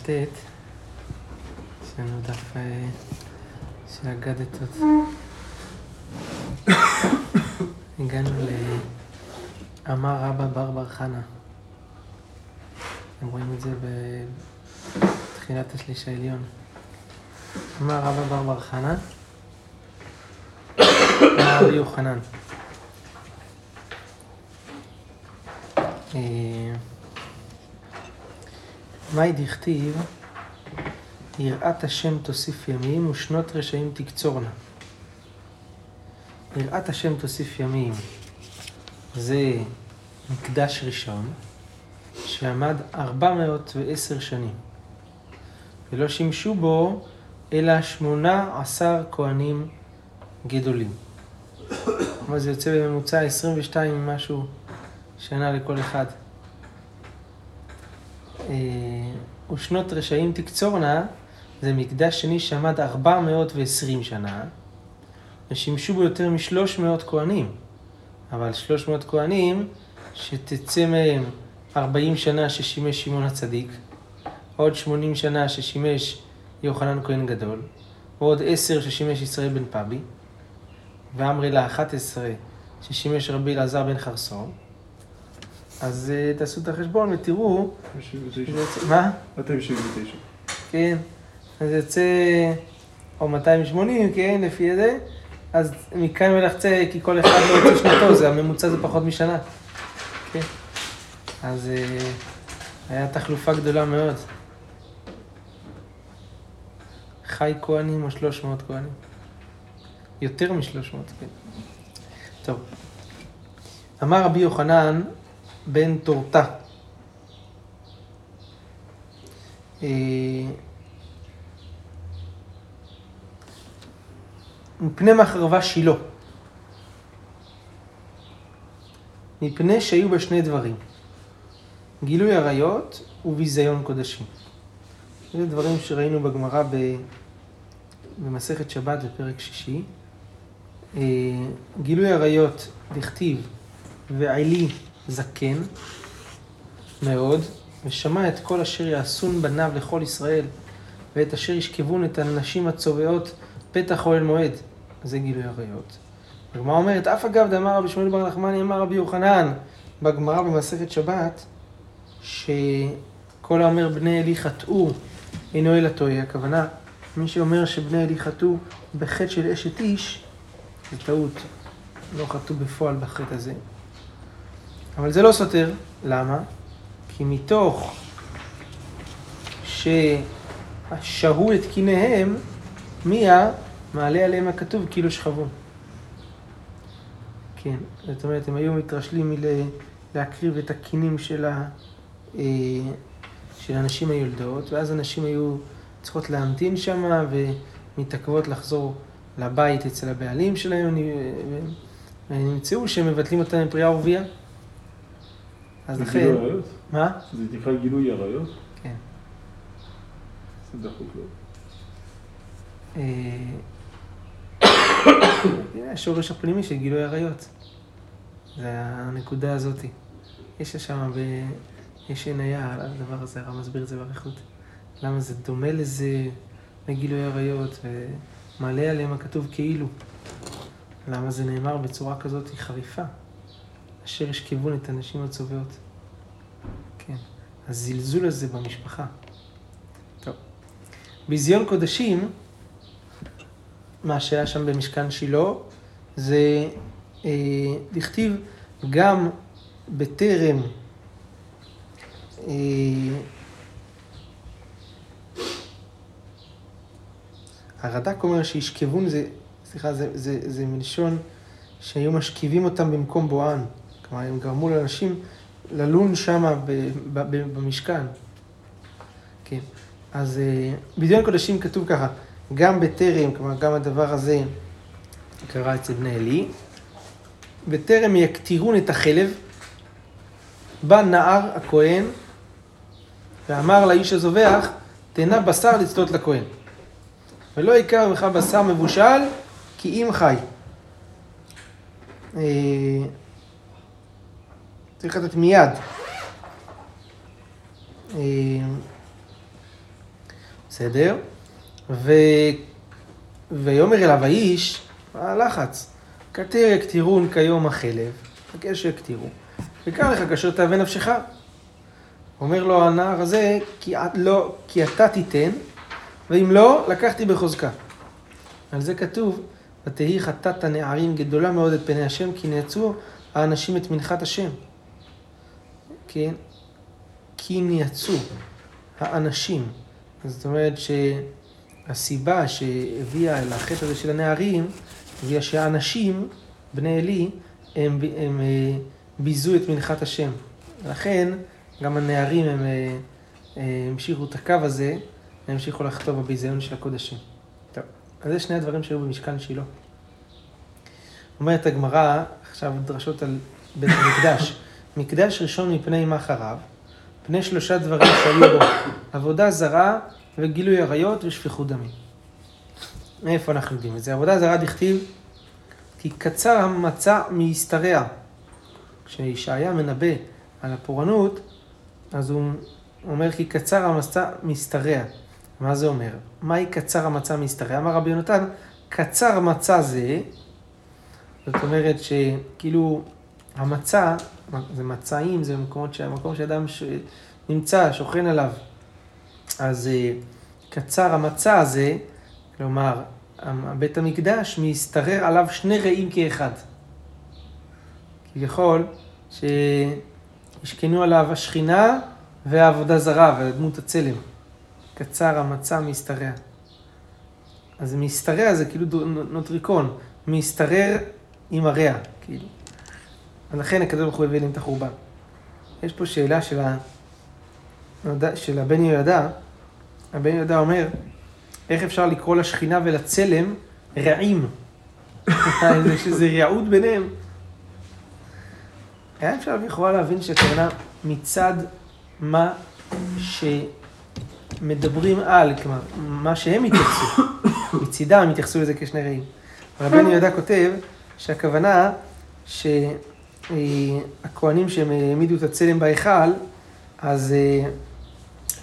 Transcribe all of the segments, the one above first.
אנחנו הגענו לדף ט', יש לנו דף אה, של אגדתות. הגענו לאמר רבא בר בר חנה. אתם רואים את זה בתחילת השליש העליון. אמר רבא בר בר חנה, אמר יוחנן. מאי דכתיב, יראת השם תוסיף ימים ושנות רשעים תקצורנה. יראת השם תוסיף ימים זה מקדש ראשון שעמד 410 שנים ולא שימשו בו אלא 18 כהנים גדולים. כלומר זה יוצא בממוצע 22 ומשהו שנה לכל אחד. אה, ושנות רשעים תקצורנה, זה מקדש שני שעמד 420 שנה, ושימשו בו יותר מ-300 כהנים. אבל 300 כהנים, שתצא מהם 40 שנה ששימש שמעון הצדיק, עוד 80 שנה ששימש יוחנן כהן גדול, ועוד 10 ששימש ישראל בן פבי, ואמרי לה 11 ששימש רבי אלעזר בן חרסון, אז uh, תעשו את החשבון ותראו... 279. מה? 279. כן. אז יוצא... או 280, כן, לפי זה. אז מכאן ולחצה, כי כל אחד לא יוצא שנתו, זה הממוצע זה פחות משנה. כן. אז uh, היה תחלופה גדולה מאוד. חי כהנים או 300 כהנים? יותר מ-300, כן. טוב. אמר רבי יוחנן, בן תורתה. אה, מפני מה חרבה שילה? מפני שהיו בה שני דברים, גילוי עריות וביזיון קודשים. זה דברים שראינו בגמרא. במסכת שבת בפרק שישי. אה, גילוי עריות, דכתיב, ועלי זקן מאוד, ושמע את כל אשר יעשון בניו לכל ישראל, ואת אשר ישכבון את הנשים הצובעות פתח אוהל מועד. זה גילוי עריות. הגמרא אומרת, אף אגב דאמר רבי שמואל בר נחמני אמר רבי יוחנן, בגמרא במסכת שבת, שכל האומר בני אלי חטאו אינו אלא טועה. הכוונה, מי שאומר שבני אלי חטאו בחטא של אשת איש, זה טעות. לא חטאו בפועל בחטא הזה. אבל זה לא סותר, למה? כי מתוך ששהו את קיניהם, מיה מעלה עליהם הכתוב כאילו שכבו. כן, זאת אומרת, הם היו מתרשלים מלהקריב את הקינים של, ה, אה, של הנשים היולדות, ואז הנשים היו צריכות להמתין שם ומתעכבות לחזור לבית אצל הבעלים שלהם, ונמצאו שהם מבטלים אותם מפרייה ורבייה. אז זה לכן... גילוי עריות? מה? זה נקרא גילוי עריות? כן. זה דחוק לא. זה השורש הפנימי של גילוי עריות. זה הנקודה הזאתי. יש שם, ב... יש עניה על הדבר הזה, הרב מסביר את זה באריכות. למה זה דומה לזה, לגילוי עריות, ומעלה עליהם הכתוב כאילו. למה זה נאמר בצורה כזאת חריפה. אשר ישכבון את הנשים הצובעות. כן. הזלזול הזה במשפחה. טוב. ביזיון קודשים, מה שהיה שם במשכן שילה, זה אה, לכתיב גם בטרם אה, הרד"ק אומר שישכבון זה, סליחה, זה, זה, זה מלשון שהיו משכיבים אותם במקום בואן. כלומר, הם גרמו לאנשים ללון שם במשכן. כן. אז אה, בדיון קודשים כתוב ככה, גם בטרם, כלומר, גם הדבר הזה קרה אצל בני עלי, בטרם יקטירון את החלב, בא נער הכהן ואמר לאיש הזובח, תנה בשר לצלות לכהן. ולא יקר ממך בשר מבושל, כי אם חי. צריך לתת מיד. אה, בסדר? ו... ויאמר אליו האיש, הלחץ? כתר יקטירון כיום החלב, חכה שיקטירו, וקר לך כאשר תאווה נפשך. אומר לו הנער הזה, כי, לא, כי אתה תיתן, ואם לא, לקחתי בחוזקה. על זה כתוב, ותהי חטאת הנערים גדולה מאוד את פני השם, כי נעצו האנשים את מנחת השם. כן? כי נעצו האנשים. זאת אומרת שהסיבה שהביאה אל החטא הזה של הנערים, זה שהאנשים, בני עלי, הם, הם, הם אה, ביזו את מנחת השם. לכן, גם הנערים הם אה, אה, המשיכו את הקו הזה, הם המשיכו לחטוא בביזיון של הקודשים. טוב, אז זה שני הדברים שהיו במשכן שילה. אומרת הגמרא, עכשיו דרשות על בית המקדש. מקדש ראשון מפני מה חרב, פני שלושה דברים שהיו בו, עבודה זרה וגילוי עריות ושפיכות דמים. מאיפה אנחנו יודעים את זה? עבודה זרה דכתיב, כי קצר המצע מהשתרע. כשישעיה מנבא על הפורענות, אז הוא אומר כי קצר המצע משתרע. מה זה אומר? מהי קצר המצע משתרע? אמר רבי יונתן, קצר מצע זה, זאת אומרת שכאילו המצע, זה מצעים, זה מקומות, מקום שאדם נמצא, שוכן עליו. אז אה, קצר המצע הזה, כלומר, בית המקדש משתרר עליו שני רעים כאחד. כביכול, שישכנו עליו השכינה והעבודה זרה ודמות הצלם. קצר המצע משתרע. אז משתרע זה כאילו נוטריקון, משתרר עם הרע, כאילו. ולכן הקדוש ברוך הוא הביא להם את החורבן. יש פה שאלה של, ה... של הבן יהודה, הבן יהודה אומר, איך אפשר לקרוא לשכינה ולצלם רעים? יש איזה רעות ביניהם. היה אפשר לכאורה להבין שהכוונה מצד מה שמדברים על, כלומר, מה שהם התייחסו, מצידם התייחסו לזה כשני רעים. רבן יהודה כותב שהכוונה שהכוהנים שהם העמידו את הצלם בהיכל, אז אה,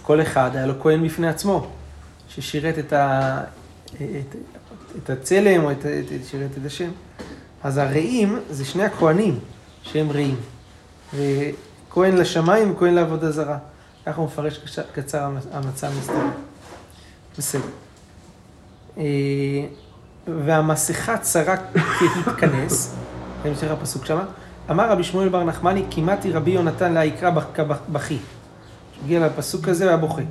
כל אחד היה לו כהן בפני עצמו, ששירת את, ה... את, את הצלם או את, את, שירת את השם. אז הרעים זה שני הכוהנים שהם רעים. וכהן לשמיים וכהן לעבודה זרה. ככה הוא מפרש קצר המצע המסתכל. בסדר. אה, והמסכה צרה כהתכנס, זה המשך הפסוק שמה, אמר רבי שמואל בר נחמני, כמעטי רבי יונתן להיקרא בכי. כשהגיע לפסוק הזה, הוא היה בוכה.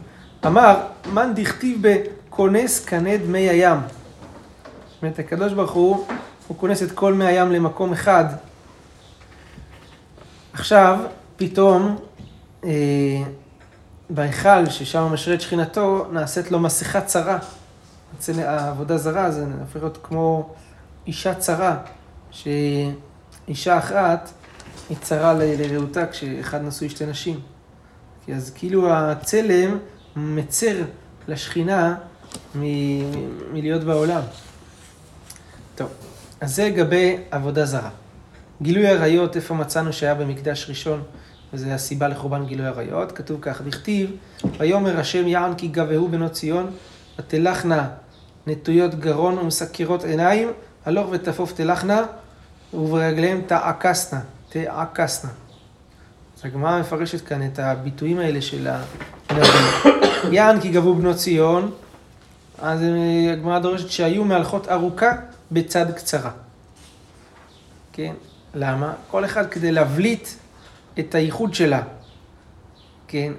אמר, מן דכתיב בכונס כנד מי הים. זאת אומרת, הקדוש ברוך הוא, הוא כונס את כל מי הים למקום אחד. עכשיו, פתאום, אה, בהיכל, ששם משרת שכינתו, נעשית לו מסכה צרה. אצל העבודה זרה זה הופך להיות כמו אישה צרה, שאישה אחת היא צרה לרעותה כשאחד נשוי שתי נשים. כי אז כאילו הצלם מצר לשכינה מ- מלהיות בעולם. טוב, אז זה לגבי עבודה זרה. גילוי עריות, איפה מצאנו שהיה במקדש ראשון, וזו הסיבה לחורבן גילוי עריות, כתוב כך, דכתיב, ויאמר השם יען כי גבהו בנות ציון, ותלכנה נטויות גרון ומסקירות עיניים, הלוך ותפוף תלכנה, וברגליהם תעקסנה, תעקסנה. אז הגמרא מפרשת כאן את הביטויים האלה של הנביא. יען כי גבו בנות ציון, אז הגמרא דורשת שהיו מהלכות ארוכה בצד קצרה. כן? למה? כל אחד כדי להבליט את הייחוד שלה. כן?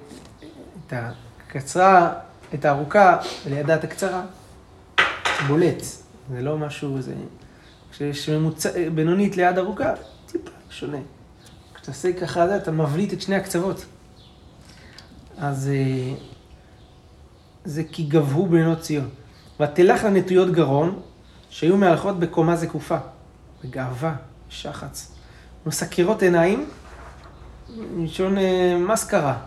את הקצרה, את הארוכה, ולידה את הקצרה. בולט. זה לא משהו, זה... כשיש ממוצע, בינונית ליד ארוכה, טיפה שונה. כשאתה עושה ככה, אתה מבליט את שני הקצוות. אז אה, זה כי גבהו בנות ציון. ותלך לנטויות גרון, שהיו מהלכות בקומה זקופה, בגאווה, שחץ. מסקרות עיניים, מלשון אה, מסקרה,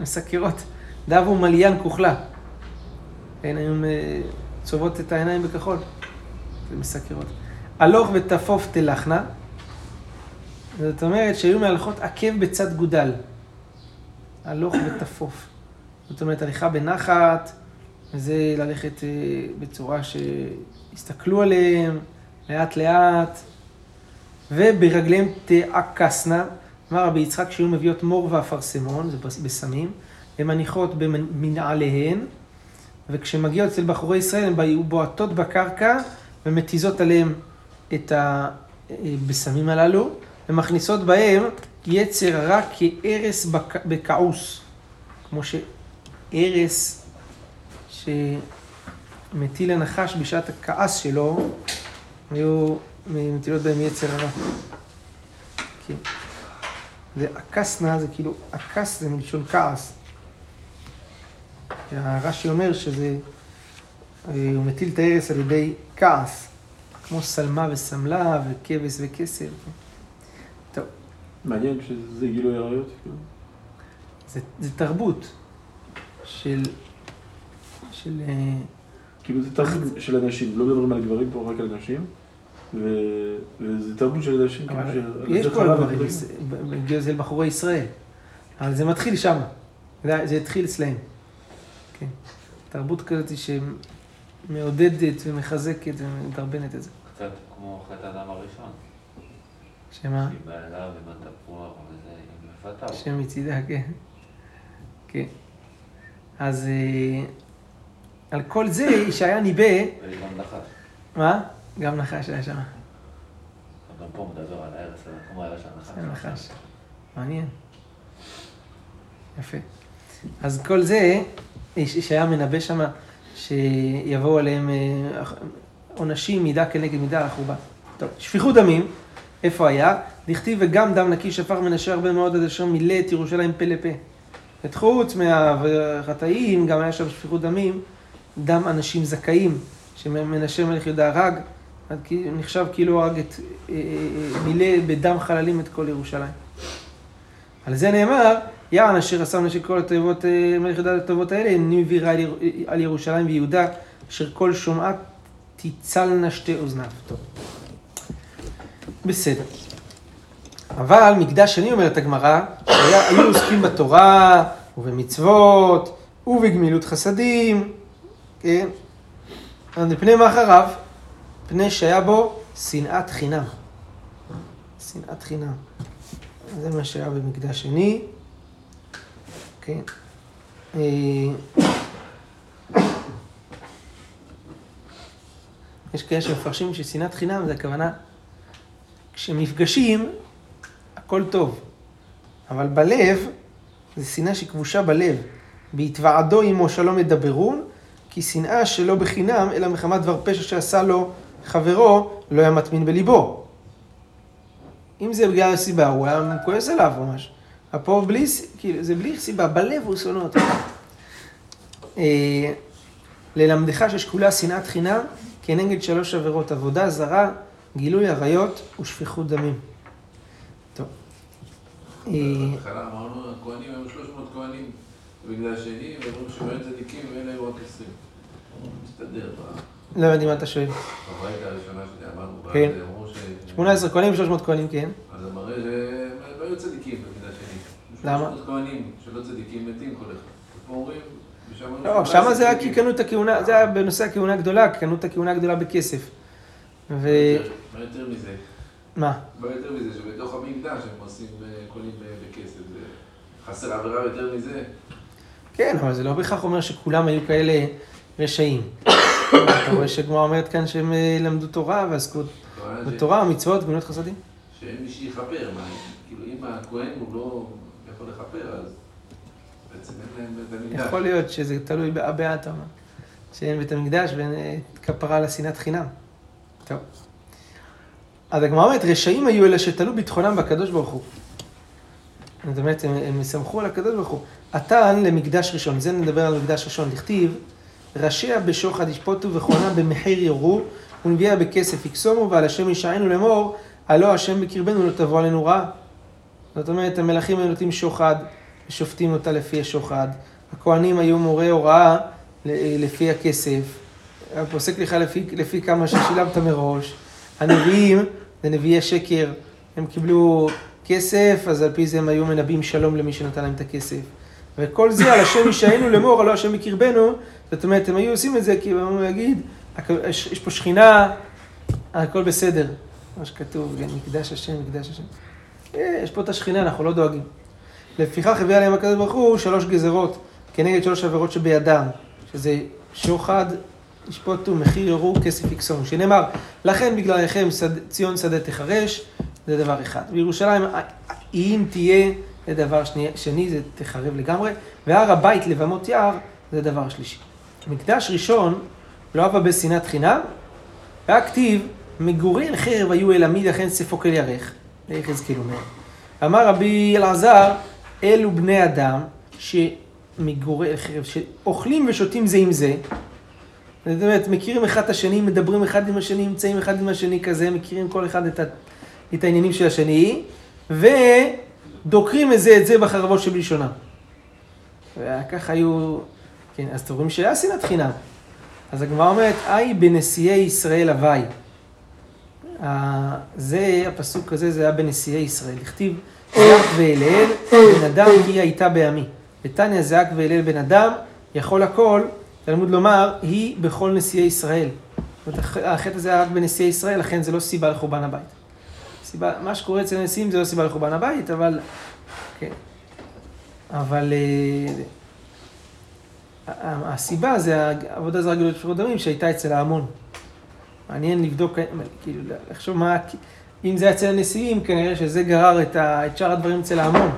מסקרות. דבו מליין כוחלה. הן היו אה, צובעות את העיניים בכחול, זה מסקרות. הלוך ותפוף תלכנה, זאת אומרת שהיו מהלכות עקב בצד גודל. הלוך ותפוף. זאת אומרת, הליכה בנחת, וזה ללכת אה, בצורה שיסתכלו עליהם לאט לאט, וברגליהם תעקסנה, אמר רבי יצחק שהיו מביאות מור ואפרסמון, זה בסמים, הן מניחות במנעליהן, וכשמגיעות אצל בחורי ישראל הן בועטות בקרקע ומתיזות עליהם את הבשמים הללו, ומכניסות בהם יצר רע כארס בכעוס, כמו שארס שמטיל הנחש בשעת הכעס שלו, היו מטילות בהם יצר רע. כן. הכסנה, זה כאילו, הכס זה מלשון כעס. הרש"י אומר שזה, אה, הוא מטיל את ההרס על ידי כעס, כמו שלמה ושמלה וכבש וכסר. טוב. מעניין שזה גילוי עריות. כאילו. זה, זה תרבות של... של... אה, כאילו זה תרבות של אנשים, לא מדברים על גברים פה, רק על נשים. וזה תרבות של אנשים. יש פה דברים, זה בחורי ישראל, אבל זה מתחיל שם, זה התחיל אצלהם. כן. תרבות כזאת שמעודדת ומחזקת ומדרבנת את זה. קצת כמו חטא האדם הראשון. שמה? אליו עם התפוח וזה, היא מפתה אותו. שם מצידה, כן. כן. אז אה, על כל זה ישעיה ניבא... והיא גם נחש. מה? גם נחש היה שם. גם פה מדבר על ההרס, כמו היה של הנחש. נחש. מעניין. יפה. אז כל זה, שהיה מנבא שם, שיבואו עליהם אה, עונשים מידה כנגד מידה על החורבן. טוב, שפיכות דמים, איפה היה? דכתיב וגם דם נקי שפך מנשה הרבה מאוד עד אשר מילא את ירושלים פה לפה. את חוץ מהחטאים, גם היה שם שפיכות דמים, דם אנשים זכאים, שמנשה מלך יהודה הרג, נחשב כאילו הרג את, אה, אה, מילא בדם חללים את כל ירושלים. על זה נאמר, יען אשר עשה נשק כל התאבות, מלך יהודה התאבות האלה, הניב ויראה על ירושלים ויהודה, אשר כל שומעה תצלנה שתי אוזניו. בסדר. אבל מקדש שני, אומרת הגמרא, שהיו עוסקים בתורה ובמצוות ובגמילות חסדים, כן? אז מפני מה אחריו? מפני שהיה בו שנאת חינם. שנאת חינם. זה מה שהיה במקדש שני. אה, יש כאלה שמפרשים ששנאת חינם זה הכוונה, כשמפגשים, הכל טוב. אבל בלב, זה שנאה שכבושה בלב. בהתוועדו עמו שלום ידברון, כי שנאה שלא בחינם, אלא מחמת דבר פשע שעשה לו חברו, לא היה מטמין בליבו. אם זה בגלל הסיבה, הוא היה כועס עליו או משהו. פה בלי, כאילו, זה בלי סיבה, בלב הוא שונא אותו. אה, ללמדך ששקולה שנאת חינם כנגד שלוש עבירות, עבודה זרה, גילוי עריות ושפיכות דמים. טוב. אה, בהתחלה אמרנו, הכהנים היו 300 כהנים בגלל השני, ואמרו שבאמת צדיקים ואלה היו רק 20. מסתדר. לא הבנתי מה אתה שואל. בברית הראשונה שלי אמרנו, כן. אמרו ש... 18 כהנים ו-300 כהנים, כן. אז זה מראה שהם היו צדיקים שני. למה? 300 כהנים שלא צדיקים מתים כל אחד. פה אומרים... לא, שם זה היה כי קנו את הכהונה, זה היה בנושא הכהונה הגדולה, קנו את הכהונה הגדולה בכסף. ו... מה יותר מזה? מה? מה יותר מזה, שבתוך המקדש הם עושים, אה, קונים בכסף. חסר עבירה יותר מזה. כן, אבל זה לא בהכרח אומר שכולם היו כאלה רשעים. אתה רואה שגמרא אומרת כאן שהם אה, למדו תורה ועסקו בתורה, מצוות, גמילות חסדים. שאין מי שיכפר, כאילו אם הכהן הוא לא יכול לכפר, אז בעצם אין להם בית המקדש. יכול להיות שזה תלוי באבא אתה אומר. שאין בית המקדש ואין אה, כפרה לשנאת חינם. טוב. אז הגמרא אומרת, רשעים היו אלה שתלו ביטחונם בקדוש ברוך הוא. זאת אומרת, הם, הם סמכו על הקדוש ברוך הוא. עתן למקדש ראשון, זה נדבר על מקדש ראשון, לכתיב, ראשיה בשוחד ישפוטו וכהונה במחיר יורו, ונביאה בכסף יקסומו, ועל השם ישענו לאמור, הלא השם בקרבנו לא תבוא עלינו רע. זאת אומרת, המלכים היו נותנים שוחד, ושופטים אותה לפי השוחד. הכהנים היו מורי הוראה לפי הכסף. פוסק לך לפי, לפי כמה ששילמת מראש. הנביאים זה נביאי שקר, הם קיבלו כסף, אז על פי זה הם היו מנבאים שלום למי שנתן להם את הכסף. וכל זה על השם ישענו לאמור, הלא השם בקרבנו. זאת אומרת, הם היו עושים את זה כי הם אמרו להגיד, "הכ- יש יש פה שכינה, הכל בסדר. מה שכתוב, כן, מקדש השם, מקדש השם. אה, יש פה את השכינה, אנחנו לא דואגים. לפיכך הביא עליהם הקדוש ברוך הוא שלוש גזרות כנגד שלוש עבירות שבידם, שזה שוחד, ישפוטו, מחיר יורו, כסף יקסום. שנאמר, לכן בגללכם שד- ציון שדה תחרש, זה דבר אחד. וירושלים, אם תהיה, זה דבר שני, שני, זה תחרב לגמרי. והר הבית לבמות יער, זה דבר שלישי. מקדש ראשון, לא אהבה בשנאת חינם, והיה כתיב, מגורי אל חרב היו אל עמי, לכן ספוק אל ירך. זה יחזקאל אומר. אמר רבי אלעזר, אלו בני אדם שמגורי חרב, שאוכלים ושותים זה עם זה. זאת אומרת, מכירים אחד את השני, מדברים אחד עם השני, נמצאים אחד עם השני כזה, מכירים כל אחד את, ה, את העניינים של השני, ודוקרים את זה את זה בחרבות שבלשונם. וככה היו, כן, אז אתם רואים שהיה שנאת חינם. אז הגמרא אומרת, היי בנשיאי ישראל הווי. זה, הפסוק הזה, זה היה בנשיאי ישראל. הכתיב, זעק ואליאל, בן אדם כי הייתה בעמי. ותניא זעק ואליאל בן אדם, יכול הכל, תלמוד לומר, היא בכל נשיאי ישראל. זאת אומרת, הח- החטא הזה היה רק בנשיאי ישראל, לכן זה לא סיבה לחורבן הבית. סיבה, מה שקורה אצל הנשיאים זה לא סיבה לחורבן הבית, אבל, כן. אבל אה, הסיבה זה העבודה זרה גדולת שפירות דמים שהייתה אצל ההמון. מעניין לבדוק, כאילו, לחשוב מה, אם זה אצל הנשיאים, כנראה שזה גרר את, ה, את שאר הדברים אצל ההמון.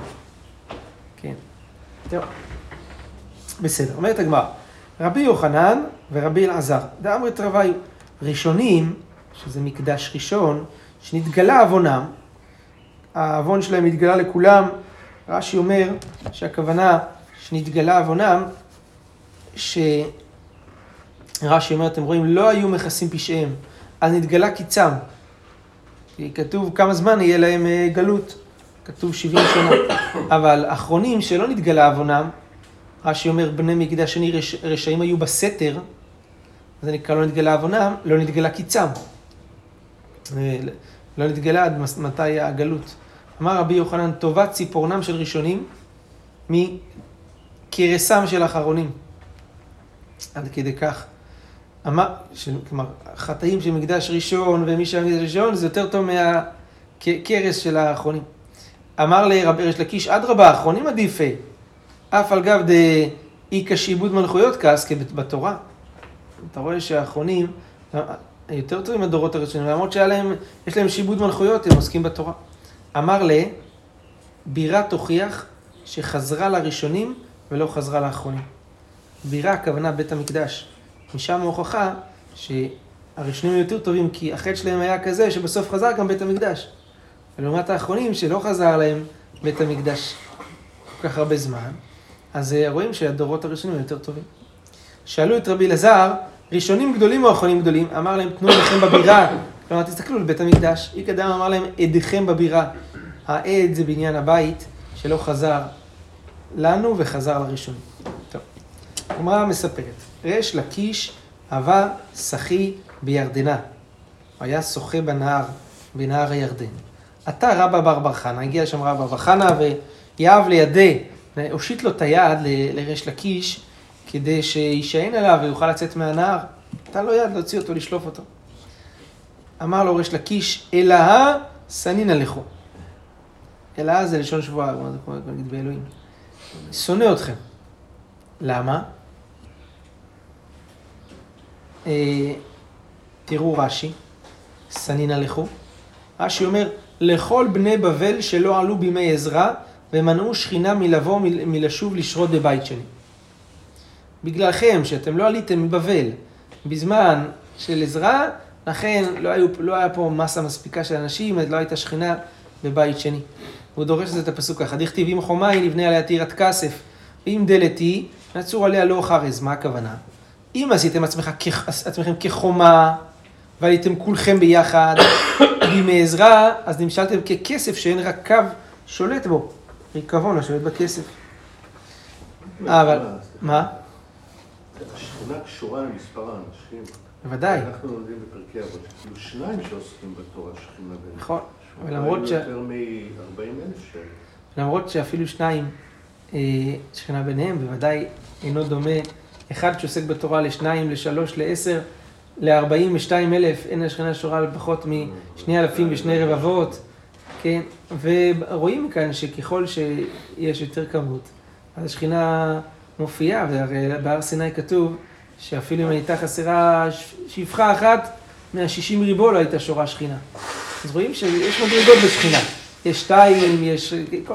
כן. טוב. בסדר, אומרת הגמרא, רבי יוחנן ורבי אלעזר, דאמרת רביו, ראשונים, שזה מקדש ראשון, שנתגלה עוונם, העוון שלהם התגלה לכולם, רש"י אומר שהכוונה שנתגלה עוונם, שרש"י אומר, אתם רואים, לא היו מכסים פשעיהם, אז נתגלה קיצם. כי כתוב כמה זמן יהיה להם אה, גלות, כתוב 70 שנה. אבל אחרונים שלא נתגלה עוונם, רש"י אומר, בני מקדש שני רש, רשעים היו בסתר, זה נקרא לא נתגלה עוונם, לא נתגלה קיצם. אה, לא נתגלה עד מתי הגלות. אמר רבי יוחנן, טובת ציפורנם של ראשונים מקרסם של אחרונים. עד כדי כך. כלומר, חטאים של מקדש ראשון ומי שהיה מקדש ראשון זה יותר טוב מהקרס של האחרונים. אמר לרב ארש לקיש, אדרבה, האחרונים עדיפי. אף על גב דאיכא שעבוד מלכויות כעס בתורה. אתה רואה שהאחרונים יותר טובים מהדורות הראשונים, למרות שהיה להם, יש להם שיבוד מלכויות, הם עוסקים בתורה. אמר ל, בירה תוכיח שחזרה לראשונים ולא חזרה לאחרונים. בירה הכוונה בית המקדש. משם ההוכחה שהראשונים היו יותר טובים כי החטא שלהם היה כזה שבסוף חזר גם בית המקדש. ולעומת האחרונים שלא חזר להם בית המקדש כל כך הרבה זמן, אז אה, רואים שהדורות הראשונים היו יותר טובים. שאלו את רבי אלעזר, ראשונים גדולים או אחרונים גדולים? אמר להם, תנו עדיכם בבירה. כלומר, תסתכלו על בית המקדש. איק אדם אמר להם, עדיכם בבירה. העד זה בניין הבית שלא חזר לנו וחזר לראשונים. הגמרא מספרת, ריש לקיש הווה שחי בירדנה. הוא היה שוחה בנהר, בנהר הירדן. עתה רבא בר בר חנה, הגיע לשם רבא בר חנה ויהב לידי, הושיט לו את היד לריש לקיש כדי שיישען עליו ויוכל לצאת מהנהר. נתן לו יד להוציא אותו, לשלוף אותו. אמר לו ריש לקיש, אלהה סנינא לכו. אלהה זה לשון שבועה, זה כמו להגיד באלוהים. שונא אתכם. למה? אה, תראו רש"י, סנינא לכו. רש"י אומר, לכל בני בבל שלא עלו בימי עזרא ומנעו שכינה מלבוא מל- מלשוב לשרות בבית שני. בגללכם, שאתם לא עליתם מבבל בזמן של עזרא, לכן לא, היו, לא היה פה מסה מספיקה של אנשים, לא הייתה שכינה בבית שני. הוא דורש את הפסוק ככה, דכתיב אם חומה היא נבנה עליה טירת כסף, ואם דלת היא, נצור עליה לא חרז, מה הכוונה? אם עשיתם עצמך, עצמכם כחומה, ועליתם כולכם ביחד, בימי עזרא, אז נמשלתם ככסף שאין רק קו שולט בו, ריקבון השולט בכסף. אבל, מה? השכינה קשורה למספר האנשים. בוודאי, אנחנו לומדים בפרקי אבות, כאילו שניים שעוסקים בתורה שכינה בין. נכון. ולמרות ש- יותר מ-40 אלף ש... למרות שאפילו שניים אה, שכינה ביניהם, בוודאי אינו דומה אחד שעוסק בתורה לשניים, לשלוש, לעשר, לארבעים ושתיים אלף, אין השכינה שורה לפחות משני אלפים ושני רבבות, כן? ורואים מכאן שככל שיש יותר כמות, אז השכינה מופיעה, והרי בהר סיני כתוב שאפילו אם הייתה חסרה שפחה אחת, מהשישים ריבו לא הייתה שורה שכינה. אז רואים שיש מדרגות בשכינה. יש שתיים, יש,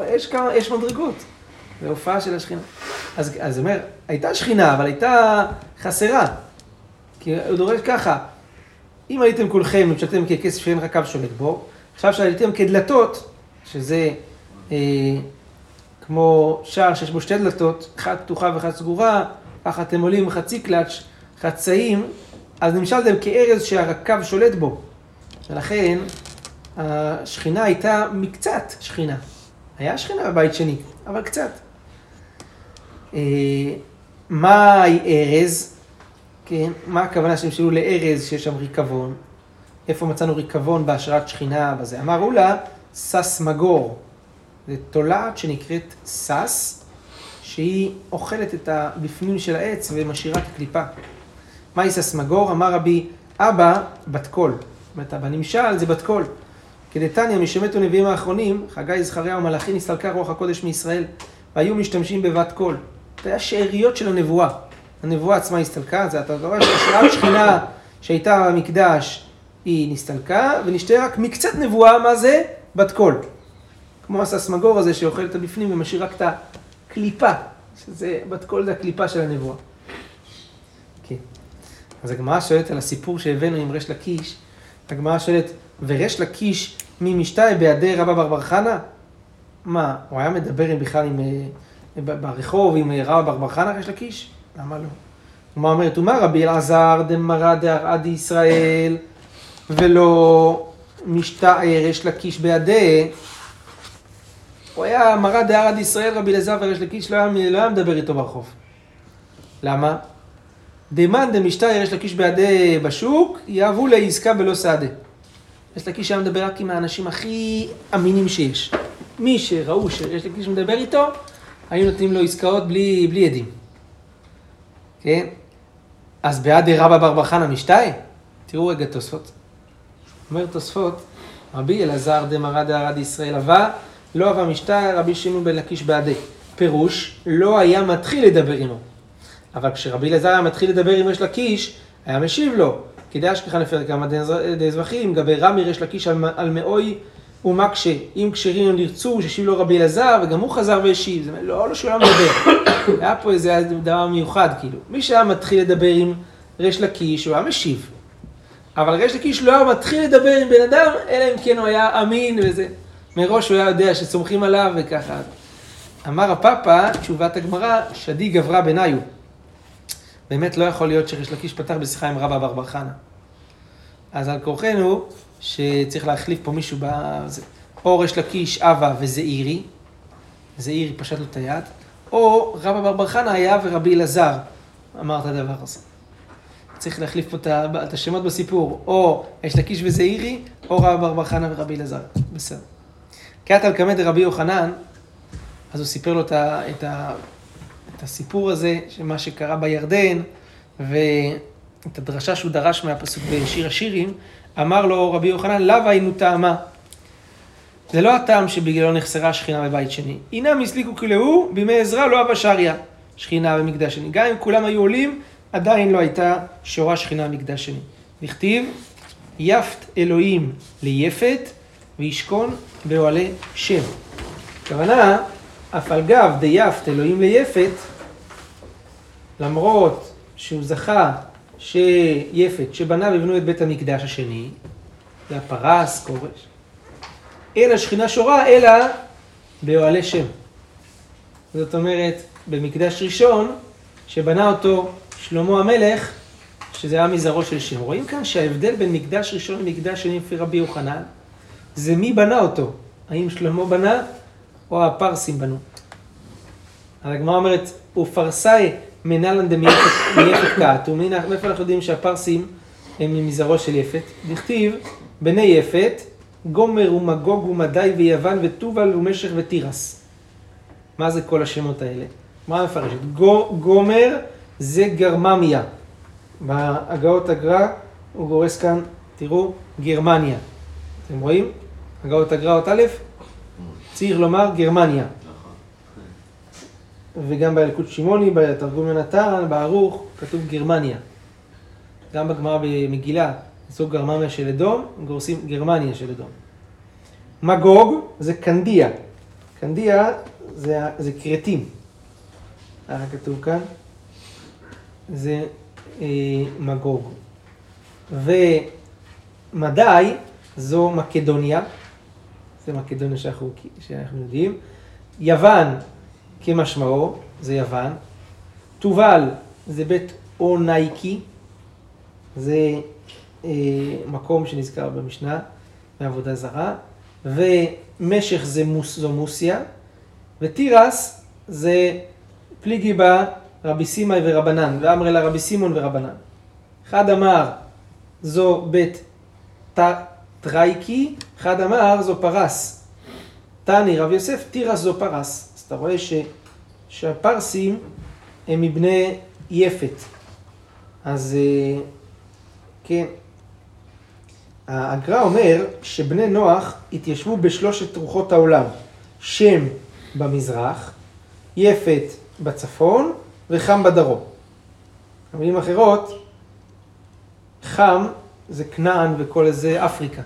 יש, כמה, יש מדרגות. זה הופעה של השכינה. אז, אז אומר, הייתה שכינה, אבל הייתה חסרה. כי הוא דורש ככה, אם הייתם כולכם, נמשלתם ככסף שאין לך קו שולט בו, עכשיו שהייתם כדלתות, שזה אה, כמו שער שיש בו שתי דלתות, אחת פתוחה ואחת סגורה, ככה אתם עולים חצי קלאץ', חצאים, אז נמשלתם כארז שהקו שולט בו. ולכן, השכינה הייתה מקצת שכינה. היה שכינה בבית שני, אבל קצת. אה, מה ארז? כן, מה הכוונה שהם שאלו לארז שיש שם ריקבון? איפה מצאנו ריקבון בהשראת שכינה בזה? אמרו לה, סס מגור. זה תולעת שנקראת סס, שהיא אוכלת את הבפנים של העץ ומשאירה את הקליפה. מאי סס מגור? אמר רבי אבא בת קול. זאת אומרת, בנמשל זה בת קול. כדתניא, משמתו נביאים האחרונים, חגי, זכריה ומלאכי נסתלקה רוח הקודש מישראל, והיו משתמשים בבת קול. זה היה שאריות של הנבואה. הנבואה עצמה הסתלקה, זה אתה רואה שהשראת שכינה שהייתה במקדש היא נסתלקה, ונשתיירה רק מקצת נבואה, מה זה? בת קול. כמו הססמגור הזה שאוכל את הבפנים ומשאיר רק את הקליפה, שזה, בת קול זה הקליפה של הנבואה. כן. אז הגמרא שואלת על הסיפור שהבאנו עם ריש לקיש, הגמרא שואלת, וריש לקיש ממשתאי בידי רבא בר בר חנה? מה, הוא היה מדבר עם בכלל עם, אה, ברחוב עם אה, רבא בר חנה ריש לקיש? למה לא? מה אומרת, ומה רבי אלעזר דמרא דארעא דישראל ולא משתער ריש לקיש בידי? הוא היה מרא דארעא דישראל רבי אלעזר וריש לקיש לא היה, לא היה מדבר איתו ברחוב. למה? דמאן דמשתער ריש לקיש בידי בשוק, יאהבו לעסקה בלא סעדה. ריש לקיש היה מדבר רק עם האנשים הכי אמינים שיש. מי שראו שריש לקיש מדבר איתו, היו נותנים לו עסקאות בלי, בלי עדים. כן? אז בעד רבא בר בר חנא משתאי? תראו רגע תוספות. אומר תוספות, רבי אלעזר דמרא דערד ישראל אבה, לא אבה משתאי, רבי שמעון בן לקיש בעדי. פירוש, לא היה מתחיל לדבר עמו. אבל כשרבי אלעזר היה מתחיל לדבר עם ריש לקיש, היה משיב לו. כדאי אשכחה נפר כמה דאזרחים, גבי רמי ריש לקיש על, על מאוי ומקשה, אם כשרים הם נרצו, שהשיב לו רבי אלעזר, וגם הוא חזר והשיב. זה לא, לא שהוא היה מדבר. היה פה איזה דבר מיוחד, כאילו. מי שהיה מתחיל לדבר עם ריש לקיש, הוא היה משיב. אבל ריש לקיש לא היה מתחיל לדבר עם בן אדם, אלא אם כן הוא היה אמין וזה. מראש הוא היה יודע שסומכים עליו וככה. אמר הפאפה, תשובת הגמרא, שדי גברה בניו. באמת לא יכול להיות שריש לקיש פתח בשיחה עם רבא בר בר חנה. אז על כורחנו שצריך להחליף פה מישהו בזה. או ריש לקיש אבה וזעירי, זעירי פשט לו את היד, או רבא בר בר חנה היה ורבי אלעזר אמר את הדבר הזה. צריך להחליף פה את השמות בסיפור, או ריש לקיש וזעירי, או רבא בר בר חנה ורבי אלעזר. בסדר. קאת על קמא דרבי יוחנן, אז הוא סיפר לו את, ה, את, ה, את הסיפור הזה, שמה שקרה בירדן, ואת הדרשה שהוא דרש מהפסוק בשיר השירים, אמר לו רבי יוחנן, לאו היינו טעמה. זה לא הטעם שבגללו נחסרה השכינה בבית שני. הנה מסליקו כלאו, בימי עזרא לא אבא שריה, שכינה במקדש שני. גם אם כולם היו עולים, עדיין לא הייתה שורה שכינה במקדש שני. נכתיב, יפת אלוהים ליפת, וישכון באוהלי שם. הכוונה, אף על גב דיפת אלוהים ליפת, למרות שהוא זכה שיפת, שבנה ובנו את בית המקדש השני, זה הפרס, כורש, אין השכינה שורה, אלא באוהלי שם. זאת אומרת, במקדש ראשון, שבנה אותו שלמה המלך, שזה היה מזרעו של שם. רואים כאן שההבדל בין מקדש ראשון למקדש שני לפי רבי יוחנן, זה מי בנה אותו. האם שלמה בנה, או הפרסים בנו. אז הגמרא אומרת, ופרסאי מנלן דמיפת קעתו, מאיפה אנחנו יודעים שהפרסים הם ממזרעו של יפת? דכתיב, בני יפת, גומר ומגוג ומדי ויוון וטובל ומשך ותירס. מה זה כל השמות האלה? מה מפרשת? גו, גומר זה גרממיה. בהגאות הגר"א הוא גורס כאן, תראו, גרמניה. אתם רואים? הגאות הגר"א אות א', צריך לומר גרמניה. וגם באלקוט שמעוני, בתרגום יונתן, בערוך, כתוב גרמניה. גם בגמרא במגילה, זו גרממיה של אדום, גורסים גרמניה של אדום. מגוג זה קנדיה. קנדיה זה, זה כרתים. ככה כתוב כאן. זה אה, מגוג. ומדי זו מקדוניה. זה מקדוניה שאנחנו, שאנחנו יודעים. יוון כמשמעו, זה יוון. תובל זה בית אונייקי. זה אה, מקום שנזכר במשנה, בעבודה זרה. ומשך זה מוס, זו מוסיא, ותירס זה פליגי בה רבי סימאי ורבנן, ואמרי לה רבי סימון ורבנן. אחד אמר זו בית טרייקי, אחד אמר זו פרס. תני רב יוסף, תירס זו פרס. אתה רואה ש, שהפרסים הם מבני יפת. אז אה, כן. הגר"א אומר שבני נוח התיישבו בשלושת רוחות העולם, שם במזרח, יפת בצפון וחם בדרום. במילים אחרות, חם זה כנען וכל איזה אפריקה.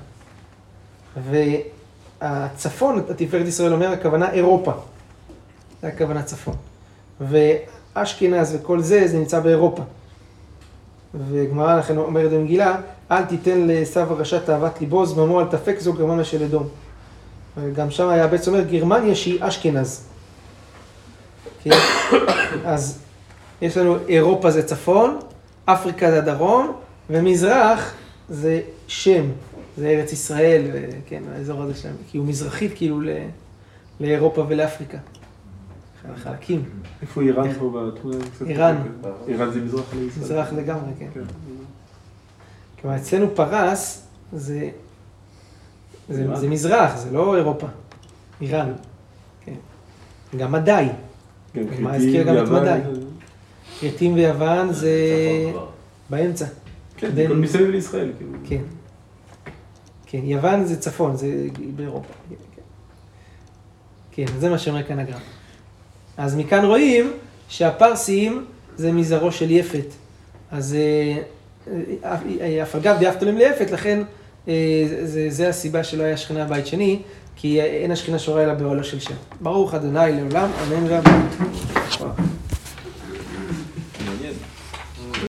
והצפון, התפארת ישראל אומר, הכוונה אירופה. זה הכוונה צפון. ואשכנז וכל זה, זה נמצא באירופה. וגמרא לכן אומרת במגילה, אל תיתן לעשו הרשע תאוות ליבו, זממו אל תפק זו גרמניה של אדום. וגם שם היה בעצם אומר גרמניה שהיא אשכנז. כן? אז יש לנו אירופה זה צפון, אפריקה זה הדרום, ומזרח זה שם, זה ארץ ישראל, כן, האזור הזה שלהם, כי הוא מזרחית כאילו לאירופה ולאפריקה. חלקים. איפה איראן פה בתמונה? איראן. איראן זה מזרח לישראל. מזרח לגמרי, כן. כלומר, אצלנו פרס זה, מזרח, זה לא אירופה. איראן. כן. גם מדי. כן, מה הזכיר גם את מדי? כרתים ויוון זה באמצע. כן, מסביב לישראל. כאילו. כן. כן, יוון זה צפון, זה באירופה. כן, כן. כן, זה מה שאומר כאן הגרם. אז מכאן רואים שהפרסים זה מזרעו של יפת. אז אה, אה, אף אגב דאפתולים ליפת, לכן אה, זה, זה הסיבה שלא היה שכינה בבית שני, כי אין השכינה שורה אלא באוהלו של שם. ברוך אדוני לעולם, אמן ואמן.